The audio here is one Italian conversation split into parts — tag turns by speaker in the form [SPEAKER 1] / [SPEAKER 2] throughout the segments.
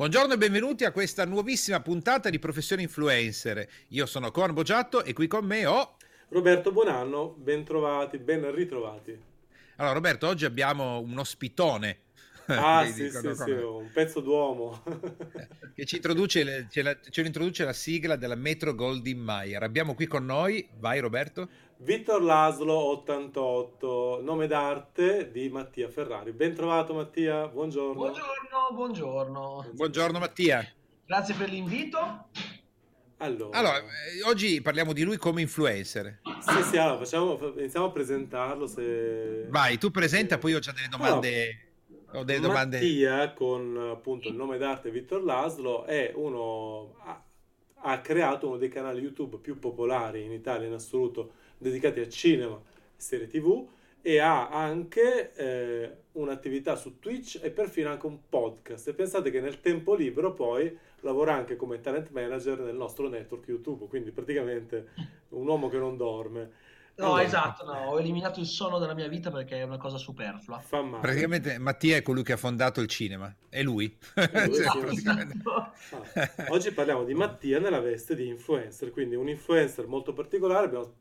[SPEAKER 1] Buongiorno e benvenuti a questa nuovissima puntata di Professione Influencer. Io sono Con Boggiatto e qui con me ho
[SPEAKER 2] Roberto Buonanno, ben trovati, ben ritrovati.
[SPEAKER 1] Allora Roberto, oggi abbiamo un ospitone.
[SPEAKER 2] Ah sì, sì, sì, un pezzo d'uomo.
[SPEAKER 1] che ci introduce, ce, la, ce introduce la sigla della Metro Goldwyn Mayer. Abbiamo qui con noi, vai Roberto?
[SPEAKER 2] Vittor Laslo 88, nome d'arte di Mattia Ferrari. Ben trovato Mattia, buongiorno.
[SPEAKER 3] Buongiorno, buongiorno.
[SPEAKER 1] Buongiorno Mattia.
[SPEAKER 3] Grazie per l'invito.
[SPEAKER 1] Allora, allora eh, oggi parliamo di lui come influencer.
[SPEAKER 2] Sì, sì, allora, facciamo, iniziamo a presentarlo. Se...
[SPEAKER 1] Vai, tu presenta, poi ho già delle domande.
[SPEAKER 2] Allora, ho delle domande. Mattia, con appunto il nome d'arte Vittor Laslo, è uno. Ha, ha creato uno dei canali YouTube più popolari in Italia in assoluto dedicati a cinema e serie tv e ha anche eh, un'attività su Twitch e perfino anche un podcast. E pensate che nel tempo libero poi lavora anche come talent manager nel nostro network YouTube, quindi praticamente un uomo che non dorme.
[SPEAKER 3] No, allora, esatto, no, ho eliminato il sonno dalla mia vita perché è una cosa superflua.
[SPEAKER 1] Fa male. Praticamente Mattia è colui che ha fondato il cinema, è lui. È lui
[SPEAKER 2] cioè, esatto. ah, oggi parliamo di Mattia nella veste di influencer, quindi un influencer molto particolare, abbiamo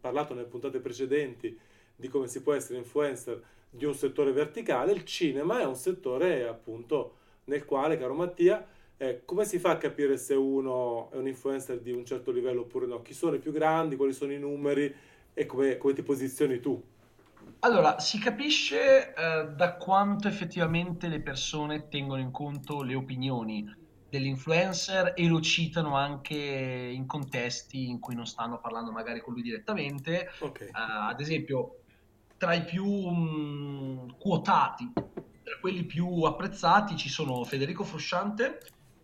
[SPEAKER 2] parlato nelle puntate precedenti di come si può essere influencer di un settore verticale, il cinema è un settore appunto nel quale, caro Mattia, eh, come si fa a capire se uno è un influencer di un certo livello oppure no? Chi sono i più grandi, quali sono i numeri e come, come ti posizioni tu?
[SPEAKER 3] Allora, si capisce eh, da quanto effettivamente le persone tengono in conto le opinioni dell'influencer e lo citano anche in contesti in cui non stanno parlando magari con lui direttamente. Okay. Uh, ad esempio, tra i più um, quotati, tra quelli più apprezzati, ci sono Federico Frusciante,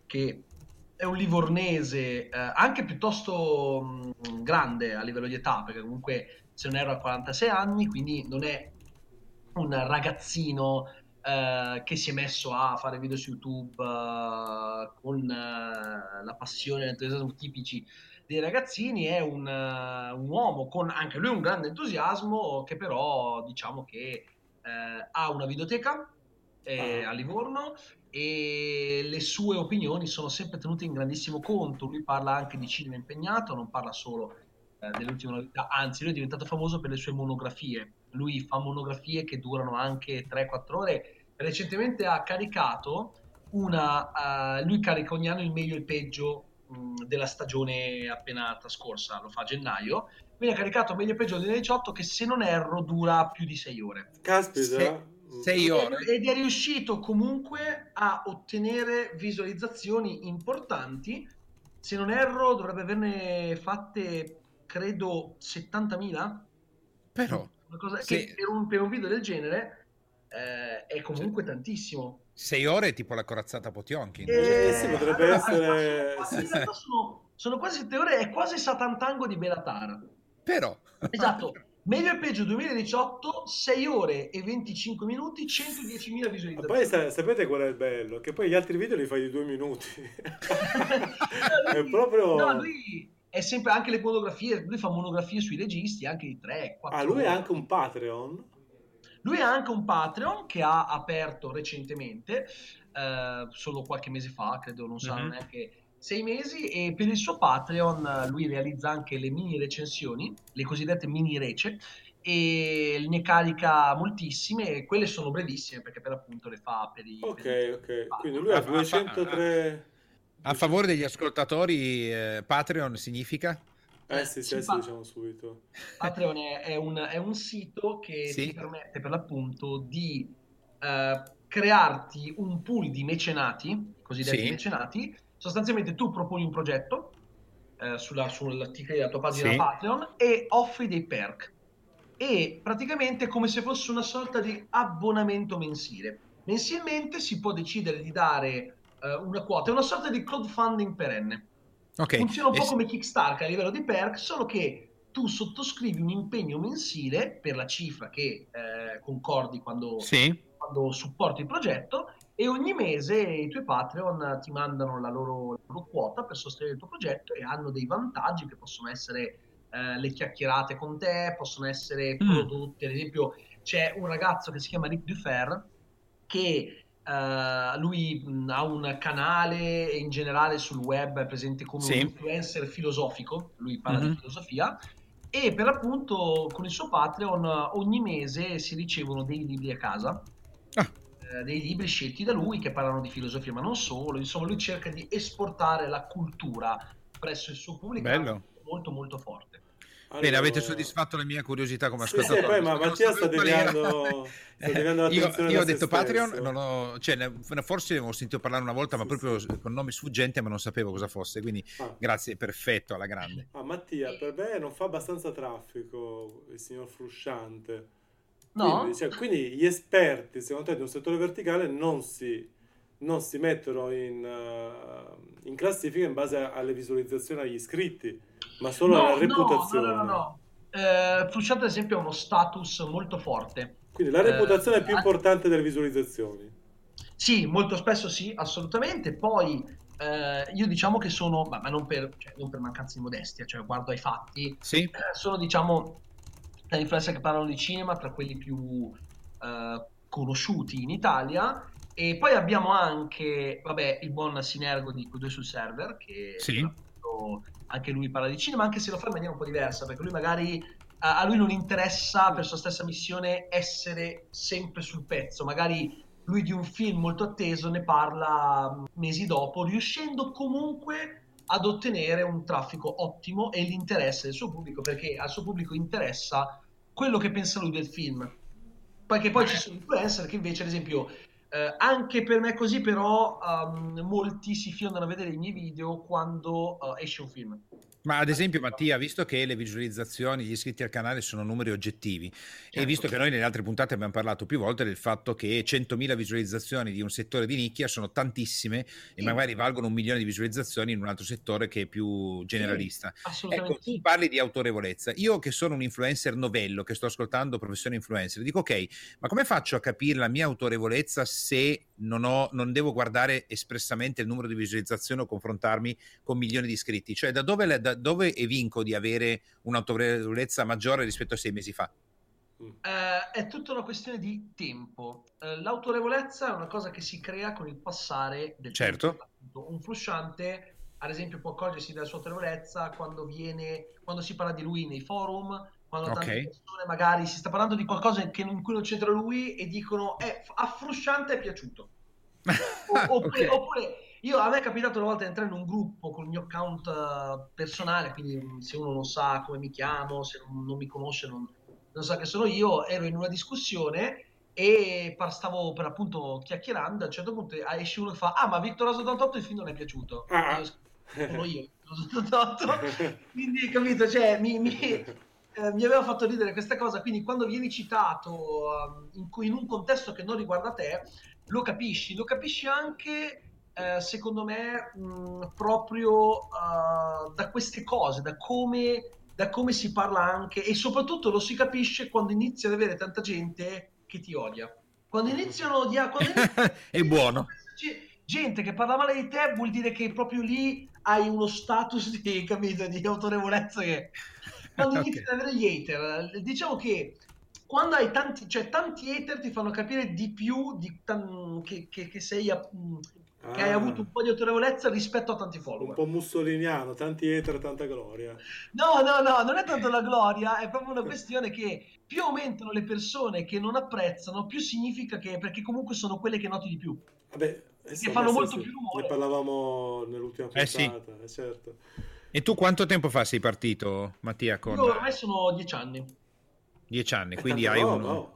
[SPEAKER 3] che è un livornese eh, anche piuttosto mh, grande a livello di età, perché comunque se non erro ha 46 anni, quindi non è un ragazzino eh, che si è messo a fare video su YouTube uh, con uh, la passione e l'entusiasmo tipici dei ragazzini, è un, un, uomo con anche lui un grande entusiasmo che però diciamo che ha una videoteca ah. a Livorno e le sue opinioni sono sempre tenute in grandissimo conto. Lui parla anche di cinema impegnato, non parla solo eh, delle ultime novità, anzi lui è diventato famoso per le sue monografie lui fa monografie che durano anche 3-4 ore. Recentemente ha caricato una, uh, lui carica ogni anno il meglio e il peggio mh, della stagione appena trascorsa, lo fa a gennaio. Quindi ha caricato meglio e peggio del 2018 che se non erro dura più di 6 ore.
[SPEAKER 2] Caspita.
[SPEAKER 1] 6 ore.
[SPEAKER 3] Ed è riuscito comunque a ottenere visualizzazioni importanti. Se non erro, dovrebbe averne fatte, credo, 70.000.
[SPEAKER 1] Però.
[SPEAKER 3] Una cosa sì. che per un, per un, video del genere eh, è comunque cioè, tantissimo.
[SPEAKER 1] Sei ore tipo la corazzata Potionkin.
[SPEAKER 2] Eh, sì, potrebbe allora, essere...
[SPEAKER 3] Sono, sono, quasi sette ore, è quasi Satantango di Belatara.
[SPEAKER 1] Però...
[SPEAKER 3] Esatto. Meglio e peggio 2018, 6 ore e 25 minuti, 110.000 visualizzazioni. Ma
[SPEAKER 2] poi sa- sapete qual è il bello? Che poi gli altri video li fai di due minuti. no, lui, è proprio...
[SPEAKER 3] No, lui è sempre anche le monografie, lui fa monografie sui registi anche di 3, 4
[SPEAKER 2] Ah, lui ha anche un Patreon?
[SPEAKER 3] Lui ha anche un Patreon che ha aperto recentemente, eh, solo qualche mese fa, credo non saranno mm-hmm. neanche sei mesi, e per il suo Patreon lui realizza anche le mini recensioni, le cosiddette mini rece, e ne carica moltissime e quelle sono brevissime perché per appunto le fa per i...
[SPEAKER 2] Ok,
[SPEAKER 3] per
[SPEAKER 2] ok, quindi lui ha 203...
[SPEAKER 1] A favore degli ascoltatori, eh, Patreon significa?
[SPEAKER 2] Eh sì, sì, sì, diciamo subito.
[SPEAKER 3] Patreon è, è, un, è un, sito che sì. ti permette per l'appunto di uh, crearti un pool di mecenati, cosiddetti sì. mecenati. Sostanzialmente tu proponi un progetto uh, sulla, sulla, sulla, tua pagina sì. Patreon e offri dei perk. E praticamente è come se fosse una sorta di abbonamento mensile. Mensilmente si può decidere di dare uh, una quota, è una sorta di crowdfunding perenne. Okay. Funziona un po' come Kickstarter a livello di perk, solo che tu sottoscrivi un impegno mensile per la cifra che eh, concordi quando, sì. quando, supporti il progetto e ogni mese i tuoi Patreon ti mandano la loro, la loro, quota per sostenere il tuo progetto e hanno dei vantaggi che possono essere eh, le chiacchierate con te, possono essere mm. prodotti, ad esempio c'è un ragazzo che si chiama Rick Dufer che Uh, lui mh, ha un canale in generale sul web è presente come sì. un influencer filosofico, lui parla mm-hmm. di filosofia e per appunto con il suo Patreon ogni mese si ricevono dei libri a casa. Eh, dei libri scelti da lui che parlano di filosofia, ma non solo. Insomma, lui cerca di esportare la cultura presso il suo pubblico Bello. molto molto forte.
[SPEAKER 1] Allora... Bene, avete soddisfatto la mia curiosità come ascoltatore.
[SPEAKER 2] Sì, sì, poi, ma Mattia sta deviando,
[SPEAKER 1] io, io ho detto Patreon, non ho, cioè, forse ho sentito parlare una volta, sì, ma proprio sì. con nome sfuggente, ma non sapevo cosa fosse. Quindi ah. grazie, perfetto, alla grande.
[SPEAKER 2] Ah, Mattia, per me non fa abbastanza traffico il signor Frusciante.
[SPEAKER 3] No?
[SPEAKER 2] Quindi, cioè, quindi gli esperti, secondo te, di un settore verticale non si, non si mettono in, uh, in classifica in base alle visualizzazioni agli iscritti ma solo no, la reputazione. No, no, no. no.
[SPEAKER 3] Eh, Frusciante, ad esempio, ha uno status molto forte.
[SPEAKER 2] Quindi la reputazione eh, è più importante delle visualizzazioni.
[SPEAKER 3] Sì, molto spesso sì, assolutamente. Poi eh, io diciamo che sono, ma, ma non, per, cioè, non, per, mancanza di modestia, cioè guardo ai fatti,
[SPEAKER 1] sì.
[SPEAKER 3] Eh, sono diciamo tra influencer che parlano di cinema, tra quelli più eh, conosciuti in Italia. E poi abbiamo anche, vabbè, il buon Sinergo di Q2 sul server, che
[SPEAKER 1] sì.
[SPEAKER 3] Anche lui parla di cinema, anche se lo fa in maniera un po' diversa, perché lui magari a lui non interessa per sua stessa missione essere sempre sul pezzo, magari lui di un film molto atteso ne parla mesi dopo, riuscendo comunque ad ottenere un traffico ottimo e l'interesse del suo pubblico, perché al suo pubblico interessa quello che pensa lui del film. Perché poi ci sono influencer che invece, ad esempio, eh, anche per me è così, però um, molti si fiondano a vedere i miei video quando uh, esce un film.
[SPEAKER 1] Ma ad esempio Mattia, visto che le visualizzazioni, gli iscritti al canale sono numeri oggettivi certo. e visto che noi nelle altre puntate abbiamo parlato più volte del fatto che 100.000 visualizzazioni di un settore di nicchia sono tantissime sì. e magari valgono un milione di visualizzazioni in un altro settore che è più generalista.
[SPEAKER 3] Sì, ecco,
[SPEAKER 1] tu parli di autorevolezza. Io che sono un influencer novello, che sto ascoltando professione influencer, dico ok, ma come faccio a capire la mia autorevolezza se non, ho, non devo guardare espressamente il numero di visualizzazioni o confrontarmi con milioni di iscritti? Cioè da dove, da dove evinco di avere un'autorevolezza maggiore rispetto a sei mesi fa?
[SPEAKER 3] Uh, è tutta una questione di tempo. Uh, l'autorevolezza è una cosa che si crea con il passare del
[SPEAKER 1] certo.
[SPEAKER 3] tempo. Un frusciante, ad esempio, può accorgersi della sua autorevolezza quando, viene, quando si parla di lui nei forum, quando okay. tante persone magari si sta parlando di qualcosa che, in cui non c'entra lui e dicono eh, a Frusciante è piaciuto. O, oppure, okay. oppure io, a me è capitato una volta di entrare in un gruppo con il mio account uh, personale, quindi mm, se uno non sa come mi chiamo, se non, non mi conosce, non, non, sa che sono io, ero in una discussione e stavo per appunto chiacchierando, a un certo punto esce uno e fa, ah ma Victor 88 il film non è piaciuto. Ah. Sono io, 88. quindi capito, cioè mi, mi, eh, mi, aveva fatto ridere questa cosa, quindi quando vieni citato uh, in, in un contesto che non riguarda te, lo capisci, lo capisci anche eh, secondo me, mh, proprio uh, da queste cose, da come, da come si parla anche e soprattutto lo si capisce quando inizia ad avere tanta gente che ti odia. Quando iniziano a odiare...
[SPEAKER 1] È buono.
[SPEAKER 3] Gente che parla male di te vuol dire che proprio lì hai uno status di, capito, di autorevolezza che... Quando okay. inizi ad avere gli hater, diciamo che quando hai tanti, cioè tanti hater ti fanno capire di più di, che, che, che, sei ah. che hai avuto un po' di autorevolezza rispetto a tanti follower.
[SPEAKER 2] Un po' mussoliniano, tanti ether, tanta gloria.
[SPEAKER 3] No, no, no, non è tanto la gloria, è proprio una questione che più aumentano le persone che non apprezzano, più significa che, perché comunque sono quelle che noti di più.
[SPEAKER 2] Vabbè,
[SPEAKER 3] che fanno molto sì, più rumore.
[SPEAKER 2] Ne parlavamo nell'ultima puntata, eh sì. eh, certo.
[SPEAKER 1] E tu quanto tempo fa sei partito, Mattia? Con...
[SPEAKER 3] Io ormai sono dieci anni.
[SPEAKER 1] Dieci anni, quindi hai un,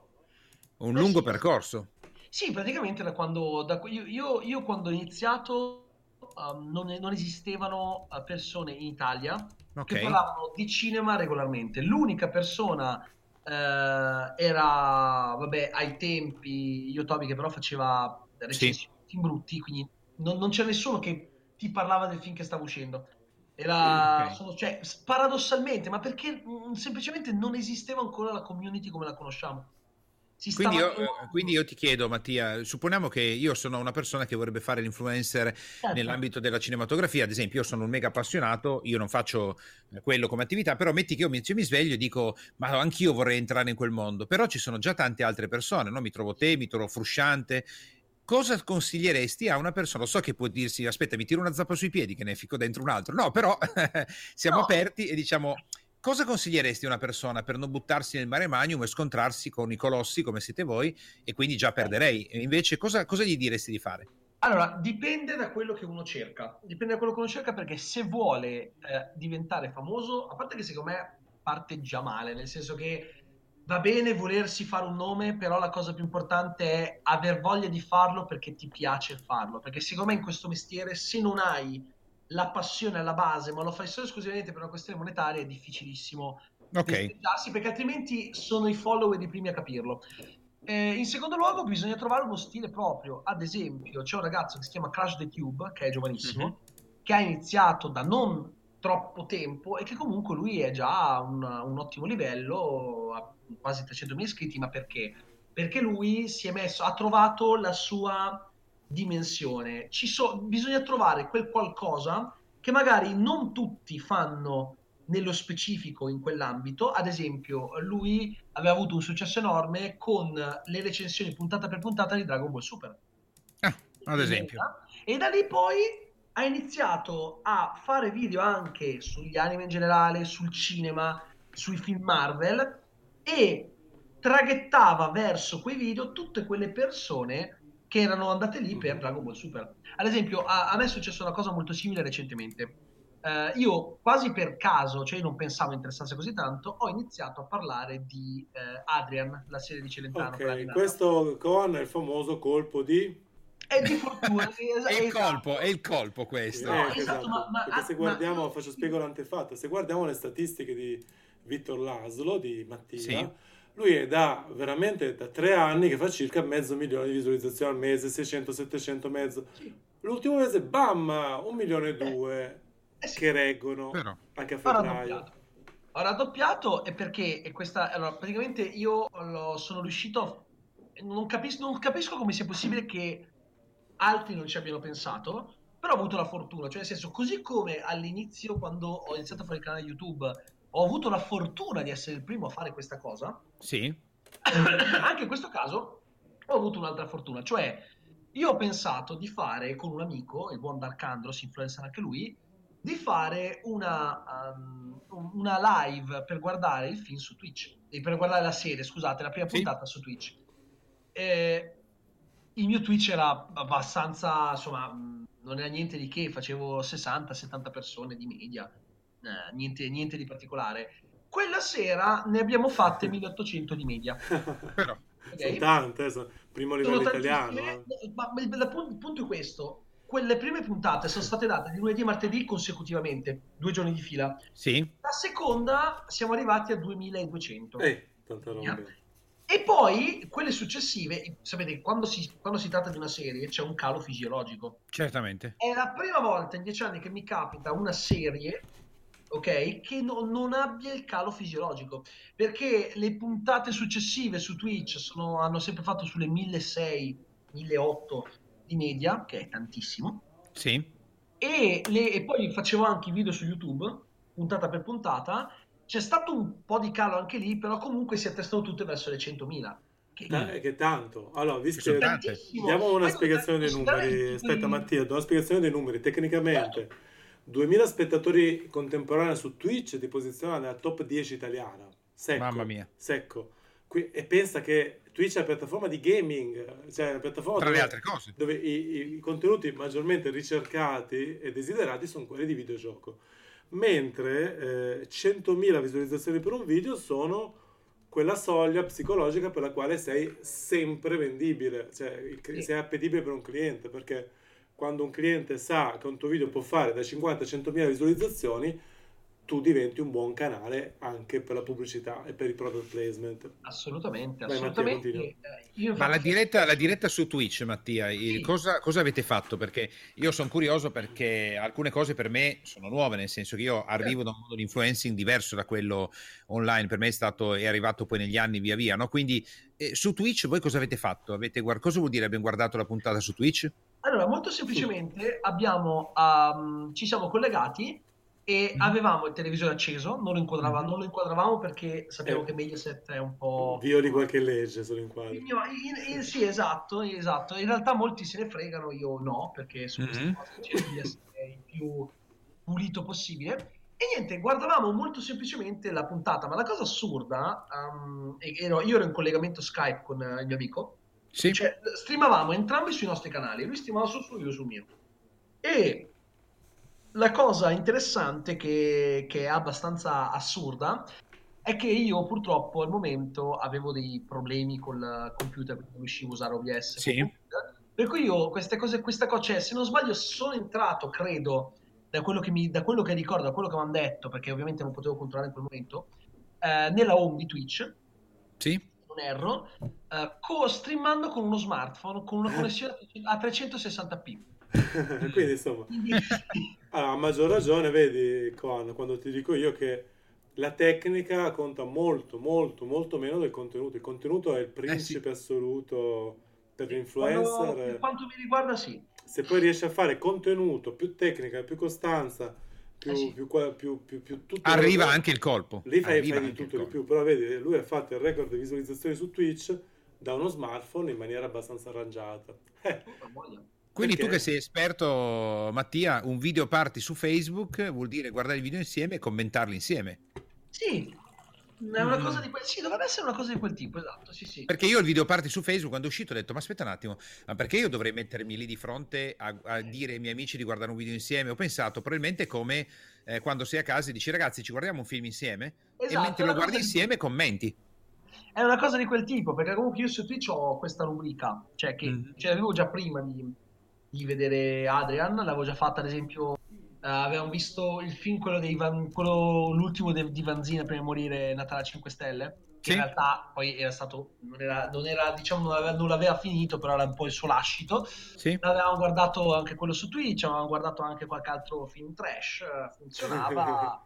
[SPEAKER 1] un lungo sì. percorso.
[SPEAKER 3] Sì, praticamente da quando da, io, io, io, quando ho iniziato um, non, non, esistevano uh, persone in Italia okay. che parlavano di cinema regolarmente. L'unica persona uh, era, vabbè, ai tempi, Yotobi che però faceva recensioni sì. brutti, quindi non, non, c'era nessuno che ti parlava del film che stava uscendo. Era, okay. sono, cioè, paradossalmente, ma perché mh, mm, semplicemente non esisteva ancora la community come la conosciamo.
[SPEAKER 1] Quindi io, eh, quindi io, ti chiedo, Mattia, supponiamo che io sono una persona che vorrebbe fare l'influencer certo. nell'ambito della cinematografia, ad esempio, io sono un mega appassionato, io non faccio eh, quello come attività, però metti che io mi, mi sveglio e dico, ma anch'io vorrei entrare in quel mondo, però ci sono già tante altre persone, no? mi trovo te, mi trovo Frusciante, cosa consiglieresti a una persona? So che può dirsi, aspetta, mi tiro una zappa sui piedi che ne fico dentro un altro. No, però siamo no. aperti e diciamo, cosa consiglieresti a una persona per non buttarsi nel mare magnum e scontrarsi con i colossi come siete voi e quindi già perderei? Invece cosa, cosa gli diresti di fare?
[SPEAKER 3] Allora, dipende da quello che uno cerca. Dipende da quello che uno cerca perché se vuole eh, diventare famoso, a parte che secondo me parte già male, nel senso che va bene volersi fare un nome, però la cosa più importante è aver voglia di farlo perché ti piace farlo. Perché secondo me in questo mestiere, se non hai la passione alla base, ma lo fai solo esclusivamente per una questione monetaria, è difficilissimo
[SPEAKER 1] okay.
[SPEAKER 3] perché altrimenti sono i follower i primi a capirlo. Eh, in secondo luogo, bisogna trovare uno stile proprio. Ad esempio, c'è un ragazzo che si chiama Crash the Tube, che è giovanissimo, mm-hmm. che ha iniziato da non troppo tempo e che comunque lui è già a un, un ottimo livello, ha quasi 300.000 iscritti, ma perché? Perché lui si è messo, ha trovato la sua dimensione. So, bisogna trovare quel qualcosa che magari non tutti fanno nello specifico in quell'ambito. Ad esempio, lui aveva avuto un successo enorme con le recensioni puntata per puntata di Dragon Ball Super.
[SPEAKER 1] Ah, ad esempio.
[SPEAKER 3] E da lì poi ha iniziato a fare video anche sugli anime in generale, sul cinema, sui film Marvel e traghettava verso quei video tutte quelle persone che erano andate lì per Dragon Ball Super. Ad esempio, a, a me è successa una cosa molto simile recentemente. Uh, io quasi per caso, cioè non pensavo interessasse così tanto, ho iniziato a parlare di uh, Adrian, la serie di Celentano.
[SPEAKER 2] Ok, questo con il famoso colpo di
[SPEAKER 3] è di fortuna.
[SPEAKER 1] è, il colpo, è il colpo questo.
[SPEAKER 2] No, eh, esatto, ma, ma, Perché se guardiamo, ma... faccio spiego l'antefatto, se guardiamo le statistiche di Vittor Laslo, di Mattia, sì. Lui è da veramente da tre anni che fa circa mezzo milione di visualizzazioni al mese, 600-700 mezzo. Sì. L'ultimo mese, bam, un milione e due eh, sì. che reggono Però. anche a febbraio.
[SPEAKER 3] Ho raddoppiato e perché e questa, allora, praticamente io sono riuscito, non capisco, non capisco come sia possibile che altri non ci abbiano pensato, però ho avuto la fortuna, cioè nel senso, così come all'inizio quando ho iniziato a fare il canale YouTube ho avuto la fortuna di essere il primo a fare questa cosa,
[SPEAKER 1] sì.
[SPEAKER 3] anche in questo caso ho avuto un'altra fortuna, cioè io ho pensato di fare con un amico, il buon Dark Andros, influencer anche lui, di fare una, um, una live per guardare il film su Twitch, per guardare la serie, scusate, la prima puntata sì. su Twitch. E il mio Twitch era abbastanza, insomma, non era niente di che, facevo 60-70 persone di media, eh, niente, niente, di particolare. Quella sera ne abbiamo fatte 1800 di media.
[SPEAKER 2] Però, okay? Sono tante, sono primo livello sono italiano. Eh.
[SPEAKER 3] Ma il, il punto è questo, quelle prime puntate sono state date di lunedì e martedì consecutivamente, due giorni di fila.
[SPEAKER 1] Sì.
[SPEAKER 3] La seconda siamo arrivati a 2200.
[SPEAKER 2] Eh, tanta roba.
[SPEAKER 3] E poi quelle successive, sapete, quando si, quando si, tratta di una serie c'è un calo fisiologico.
[SPEAKER 1] Certamente.
[SPEAKER 3] È la prima volta in dieci anni che mi capita una serie, ok, che no, non abbia il calo fisiologico. Perché le puntate successive su Twitch sono, hanno sempre fatto sulle 1600, 1800 di media, che è tantissimo.
[SPEAKER 1] Sì.
[SPEAKER 3] E, le, e poi facevo anche i video su YouTube, puntata per puntata, c'è stato un po' di calo anche lì, però comunque si attestano tutte verso le 100.000.
[SPEAKER 2] Che, eh, che tanto. Allora, visto che diamo una spiegazione dei numeri. Aspetta, Mattia, do una spiegazione dei numeri. Tecnicamente, 2000 spettatori contemporanei su Twitch ti posiziona nella top 10 italiana. Secco,
[SPEAKER 1] Mamma mia.
[SPEAKER 2] Secco. Qui, e pensa che Twitch è una piattaforma di gaming, cioè una piattaforma
[SPEAKER 1] Tra
[SPEAKER 2] dove,
[SPEAKER 1] le altre cose.
[SPEAKER 2] dove i, i contenuti maggiormente ricercati e desiderati sono quelli di videogioco mentre eh, 100.000 visualizzazioni per un video sono quella soglia psicologica per la quale sei sempre vendibile, cioè sì. sei appetibile per un cliente, perché quando un cliente sa che un tuo video può fare da 50 a 100.000 visualizzazioni, tu diventi un buon canale anche per la pubblicità e per il product placement.
[SPEAKER 3] Assolutamente, Vai, assolutamente.
[SPEAKER 1] Mattia, eh, Ma la diretta, la diretta, su Twitch, Mattia, sì. cosa, cosa, avete fatto? Perché io sono curioso perché alcune cose per me sono nuove, nel senso che io arrivo certo. da un mondo di influencing diverso da quello online, per me è stato è arrivato poi negli anni via via, no? Quindi eh, su Twitch voi cosa avete fatto? Avete, cosa vuol dire abbiamo guardato la puntata su Twitch?
[SPEAKER 3] Allora, molto semplicemente abbiamo, um, ci siamo collegati e mm. avevamo il televisore acceso, non lo, inquadravamo, mm. non lo inquadravamo perché sappiamo eh, che Mediaset è un po'...
[SPEAKER 2] Violi qualche legge se lo inquadri.
[SPEAKER 3] In, in, sì, esatto, esatto. In realtà molti se ne fregano, io no, perché su queste mm-hmm. cose cerco di essere il più pulito possibile. E niente, guardavamo molto semplicemente la puntata, ma la cosa assurda, um, ero, io ero in collegamento Skype con uh, il mio amico, sì. cioè streamavamo entrambi sui nostri canali, lui streamava sul suo, io sul mio. E la cosa interessante che, che, è abbastanza assurda è che io purtroppo al momento avevo dei problemi col computer non riuscivo a usare OBS.
[SPEAKER 1] Sì.
[SPEAKER 3] Per cui io queste cose, questa cosa, cioè, se non sbaglio, sono entrato, credo, da quello che, mi, da quello che ricordo, da quello che mi hanno detto, perché ovviamente non potevo controllare in quel momento, eh, nella home di Twitch.
[SPEAKER 1] Sì.
[SPEAKER 3] Non erro, eh, co- streamando con uno smartphone con una connessione a 360p.
[SPEAKER 2] Quindi insomma, a maggior ragione, vedi, quando, quando ti dico io che la tecnica conta molto, molto, molto meno del contenuto. Il contenuto è il principe eh sì. assoluto per l'influencer.
[SPEAKER 3] Per quanto mi riguarda, sì.
[SPEAKER 2] Se poi riesci a fare contenuto, più tecnica, più costanza, più, eh sì. più, più, più, più tutto
[SPEAKER 1] arriva anche il colpo.
[SPEAKER 2] Lì fai, fai di tutto di più. Però vedi, lui ha fatto il record di visualizzazioni su Twitch da uno smartphone in maniera abbastanza arrangiata. Eh.
[SPEAKER 1] Quindi Perché? tu che sei esperto, Mattia, un video party su Facebook vuol dire guardare il video insieme e commentarli insieme.
[SPEAKER 3] Sì, è una cosa di quel... Sì, dovrebbe essere una cosa di quel tipo, esatto, sì, sì.
[SPEAKER 1] Perché io il video party su Facebook, quando è uscito, ho detto, ma aspetta un attimo, ma perché io dovrei mettermi lì di fronte a, a dire ai miei amici di guardare un video insieme? Ho pensato, probabilmente come eh, quando sei a casa e dici, ragazzi, ci guardiamo un film insieme? Esatto, e mentre lo guardi insieme, di... commenti.
[SPEAKER 3] È una cosa di quel tipo, perché comunque io su Twitch ho questa rubrica, cioè che mm. ce l'avevo già prima di di vedere Adrian, l'avevo già fatta ad esempio, uh, avevamo visto il film, quello, dei Van, quello l'ultimo de, di Vanzina prima di morire, Natale a 5 Stelle, che sì. in realtà poi era stato, non era, non era diciamo, non, aveva, non, l'aveva finito, però era un po' il suo lascito.
[SPEAKER 1] Sì.
[SPEAKER 3] Avevamo guardato anche quello su Twitch, avevamo guardato anche qualche altro film trash, funzionava.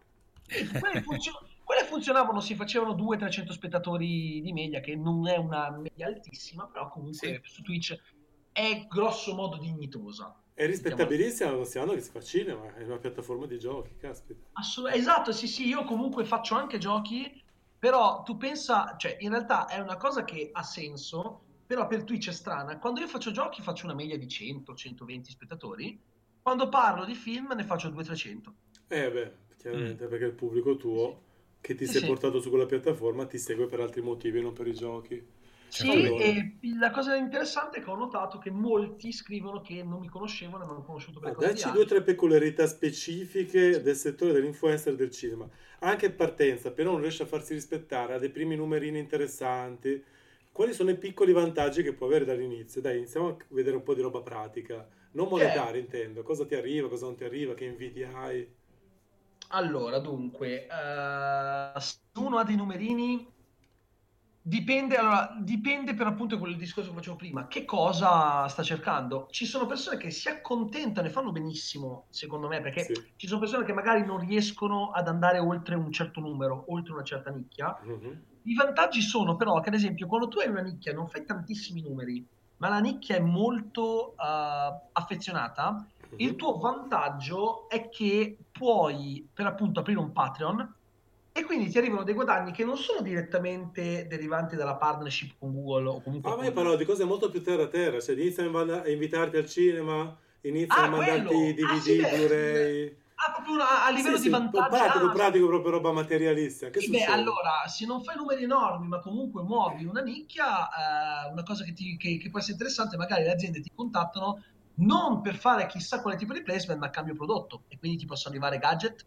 [SPEAKER 3] quelle, funzio- quelle funzionavano, si facevano 200-300 spettatori di media, che non è una media altissima, però comunque sì. su Twitch è grosso modo dignitosa.
[SPEAKER 2] È rispettabilissima considerando che si fa cinema, è una piattaforma di giochi, caspita.
[SPEAKER 3] Assolut- esatto, sì, sì, io comunque faccio anche giochi, però tu pensa, cioè in realtà è una cosa che ha senso, però per Twitch è strana. Quando io faccio giochi faccio una media di 100-120 spettatori, quando parlo di film ne faccio 200-300.
[SPEAKER 2] Eh beh, chiaramente, mm. perché il pubblico tuo che ti sì, è sì. portato su quella piattaforma ti segue per altri motivi, non per i giochi.
[SPEAKER 3] Sì, e la cosa interessante è che ho notato che molti scrivono che non mi conoscevano e mi hanno conosciuto per ah,
[SPEAKER 2] Dacci due o tre peculiarità specifiche del settore dell'influencer del cinema. Anche partenza, però non riesce a farsi rispettare, ha dei primi numerini interessanti. Quali sono i piccoli vantaggi che può avere dall'inizio? Dai, iniziamo a vedere un po' di roba pratica. Non monetaria, eh. intendo. Cosa ti arriva, cosa non ti arriva, che invidia hai?
[SPEAKER 3] Allora, dunque, uh, se uno ha dei numerini Dipende, allora, dipende per appunto quel discorso che facevo prima, che cosa sta cercando. Ci sono persone che si accontentano e fanno benissimo, secondo me, perché sì. ci sono persone che magari non riescono ad andare oltre un certo numero, oltre una certa nicchia. Mm-hmm. I vantaggi sono però che, ad esempio, quando tu hai una nicchia non fai tantissimi numeri, ma la nicchia è molto uh, affezionata, mm-hmm. il tuo vantaggio è che puoi, per appunto, aprire un Patreon e quindi ti arrivano dei guadagni che non sono direttamente derivanti dalla partnership con Google o comunque...
[SPEAKER 2] Ah, ma io parlo di cose molto più terra a terra, cioè iniziano a invitarti al cinema, iniziano ah, a mandarti i DVD, ah, sì, Blu-ray...
[SPEAKER 3] Ah, proprio a, livello sì, di sì, vantaggio.
[SPEAKER 2] Pratico, ah, pratico, proprio roba materialistica. Che
[SPEAKER 3] beh, allora, se non fai numeri enormi, ma comunque muovi una nicchia, eh, una cosa che, ti, che, che può essere interessante, magari le aziende ti contattano non per fare chissà quale tipo di placement, ma cambio prodotto. E quindi ti possono arrivare gadget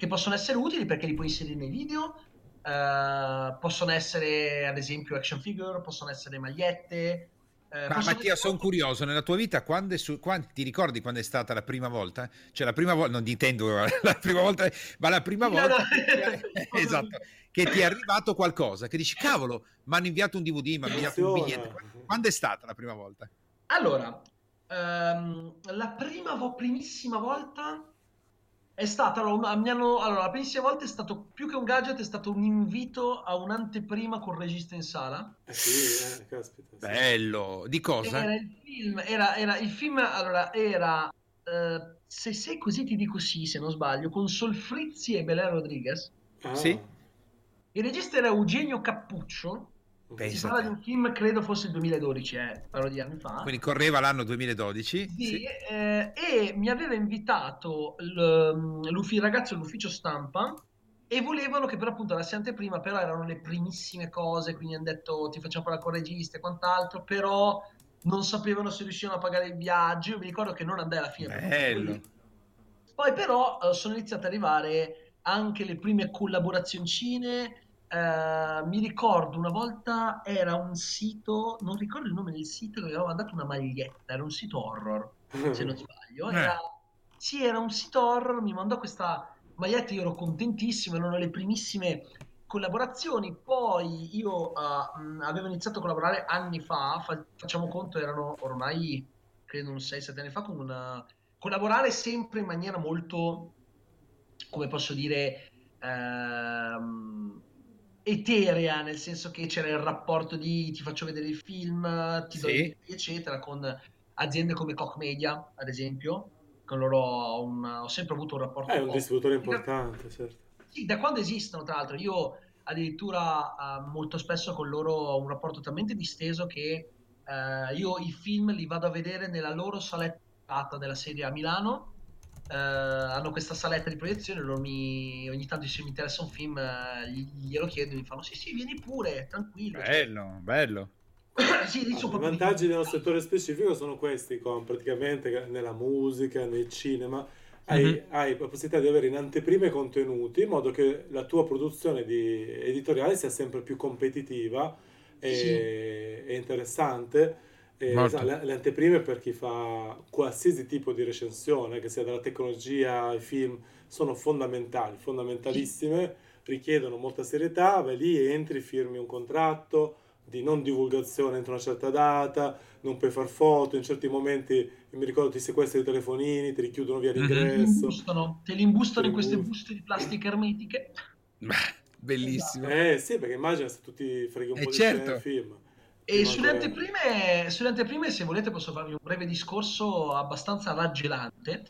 [SPEAKER 3] che possono essere utili perché li puoi inserire nei video, uh, possono essere ad esempio action figure, possono essere magliette.
[SPEAKER 1] Uh, Ma Mattia, sono curioso, nella tua vita, quando, su, quando, ti ricordi quando è stata la prima volta? Cioè la prima volta, non intendo la prima volta, ma la prima volta esatto, che ti è arrivato qualcosa, che dici, cavolo, mi hanno inviato un DVD, mi hanno inviato un biglietto. Quando è stata la prima volta?
[SPEAKER 3] Allora, um, la prima, primissima volta è stata allora, mi hanno, allora, la primissima volta è stato più che un gadget, è stato un invito a un'anteprima con regista in sala.
[SPEAKER 2] Eh sì, eh, caspita.
[SPEAKER 1] Sì. Bello, di cosa?
[SPEAKER 3] Era il film, era, era, il film allora, era uh, se sei così ti dico sì, se non sbaglio, con Solfrizzi e Belen Rodriguez.
[SPEAKER 1] Ah. Sì.
[SPEAKER 3] Il regista era Eugenio Cappuccio. Pensate. Si parla di un film, credo fosse il 2012, eh, parlo di anni fa.
[SPEAKER 1] Quindi correva l'anno 2012.
[SPEAKER 3] Sì, sì. Eh, e mi aveva invitato il ragazzo dell'ufficio stampa e volevano che per appunto la anteprima, però erano le primissime cose, quindi hanno detto ti facciamo parlare con regista e quant'altro, però non sapevano se riuscivano a pagare il viaggio, io mi ricordo che non andai alla fine.
[SPEAKER 1] Bello.
[SPEAKER 3] Poi però uh, sono iniziate ad arrivare anche le prime collaborazioncine, uh, mi ricordo una volta era un sito, non ricordo il nome del sito, che aveva mandato una maglietta, era un sito horror, se non sbaglio. Era, sì, era un sito horror, mi mandò questa maglietta, io ero contentissimo, erano le primissime collaborazioni. Poi io uh, avevo iniziato a collaborare anni fa, fa- facciamo conto, erano ormai credo un 6-7 anni fa, con una... collaborare sempre in maniera molto, come posso dire, ehm, eterea, nel senso che c'era il rapporto di ti faccio vedere il film, ti do sì. eccetera, con aziende come Koch Media, ad esempio, con loro ho, un, ho sempre avuto un rapporto.
[SPEAKER 2] È un distributore importante, certo.
[SPEAKER 3] Sì, da quando esistono, tra l'altro, io addirittura uh, molto spesso con loro ho un rapporto talmente disteso che uh, io i film li vado a vedere nella loro saletta della serie a Milano. Uh, hanno questa saletta di proiezione, loro mi, ogni tanto se mi interessa un film glielo chiedo e mi fanno sì sì vieni pure, tranquillo.
[SPEAKER 1] Bello, bello.
[SPEAKER 3] sì,
[SPEAKER 2] I vantaggi del settore specifico sono questi, con praticamente nella musica, nel cinema, hai, mm-hmm. hai, la possibilità di avere in anteprime contenuti in modo che la tua produzione editoriale sia sempre più competitiva e, sì. e interessante. E, le, le, anteprime per chi fa qualsiasi tipo di recensione, che sia dalla tecnologia ai film, sono fondamentali, fondamentalissime, richiedono molta serietà, vai lì, entri, firmi un contratto di non divulgazione entro una certa data, non puoi far foto, in certi momenti mi ricordo ti sequestrano i telefonini, ti richiudono via mhm. l'ingresso.
[SPEAKER 3] Te li imbustano in queste buste di plastica ermetiche.
[SPEAKER 1] Bellissimo.
[SPEAKER 2] Eh sì, perché immagina se tu ti freghi un eh, po' certo. di film.
[SPEAKER 3] E sulle anteprime, sulle anteprime, se volete, posso farvi un breve discorso abbastanza raggelante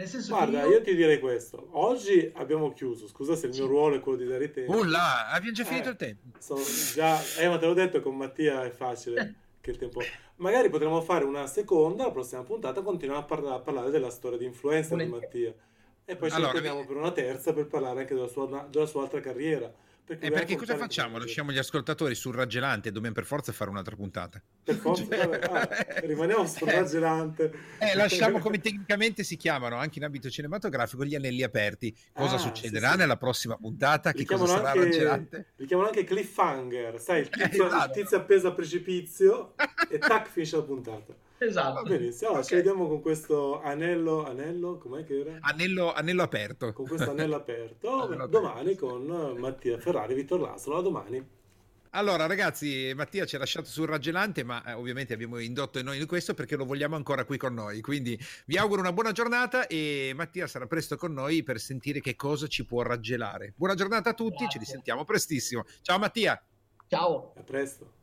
[SPEAKER 2] nel senso Guarda, io... io... ti direi questo. Oggi abbiamo chiuso. Scusa se il mio ruolo è quello di dare tempo.
[SPEAKER 1] Là, abbiamo già finito eh, il tempo.
[SPEAKER 2] già... Eh, ma te l'ho detto, con Mattia è facile eh. che il tempo... Magari potremmo fare una seconda, la prossima puntata, continuiamo a, parla- a parlare della storia di influenza di Mattia. E poi ci allora, ritorniamo per una terza per parlare anche della sua, della sua altra carriera
[SPEAKER 1] perché, eh, perché cosa facciamo? Lasciamo gli ascoltatori sul raggelante e dobbiamo per forza fare un'altra puntata.
[SPEAKER 2] Per forza, cioè... ah, rimaniamo sul eh, raggelante.
[SPEAKER 1] Eh, lasciamo come tecnicamente si chiamano anche in ambito cinematografico gli anelli aperti. Cosa ah, succederà sì, sì. nella prossima puntata? Che cosa sarà anche, raggelante?
[SPEAKER 2] Li chiamano anche cliffhanger, sai, il tizio, esatto. il tizio appeso a precipizio e tac finisce la puntata.
[SPEAKER 3] Esatto.
[SPEAKER 2] Va benissimo. Allora, okay. ci vediamo con questo anello, anello, com'è che era?
[SPEAKER 1] Anello, anello aperto.
[SPEAKER 2] Con questo anello aperto. anello domani aperto. con Mattia Ferrari, Vittor Laszlo. A domani.
[SPEAKER 1] Allora, ragazzi, Mattia ci ha lasciato sul raggelante, ma eh, ovviamente abbiamo indotto noi in questo perché lo vogliamo ancora qui con noi. Quindi vi auguro una buona giornata e Mattia sarà presto con noi per sentire che cosa ci può raggelare. Buona giornata a tutti, Grazie. ci risentiamo prestissimo. Ciao Mattia.
[SPEAKER 3] Ciao.
[SPEAKER 2] A presto.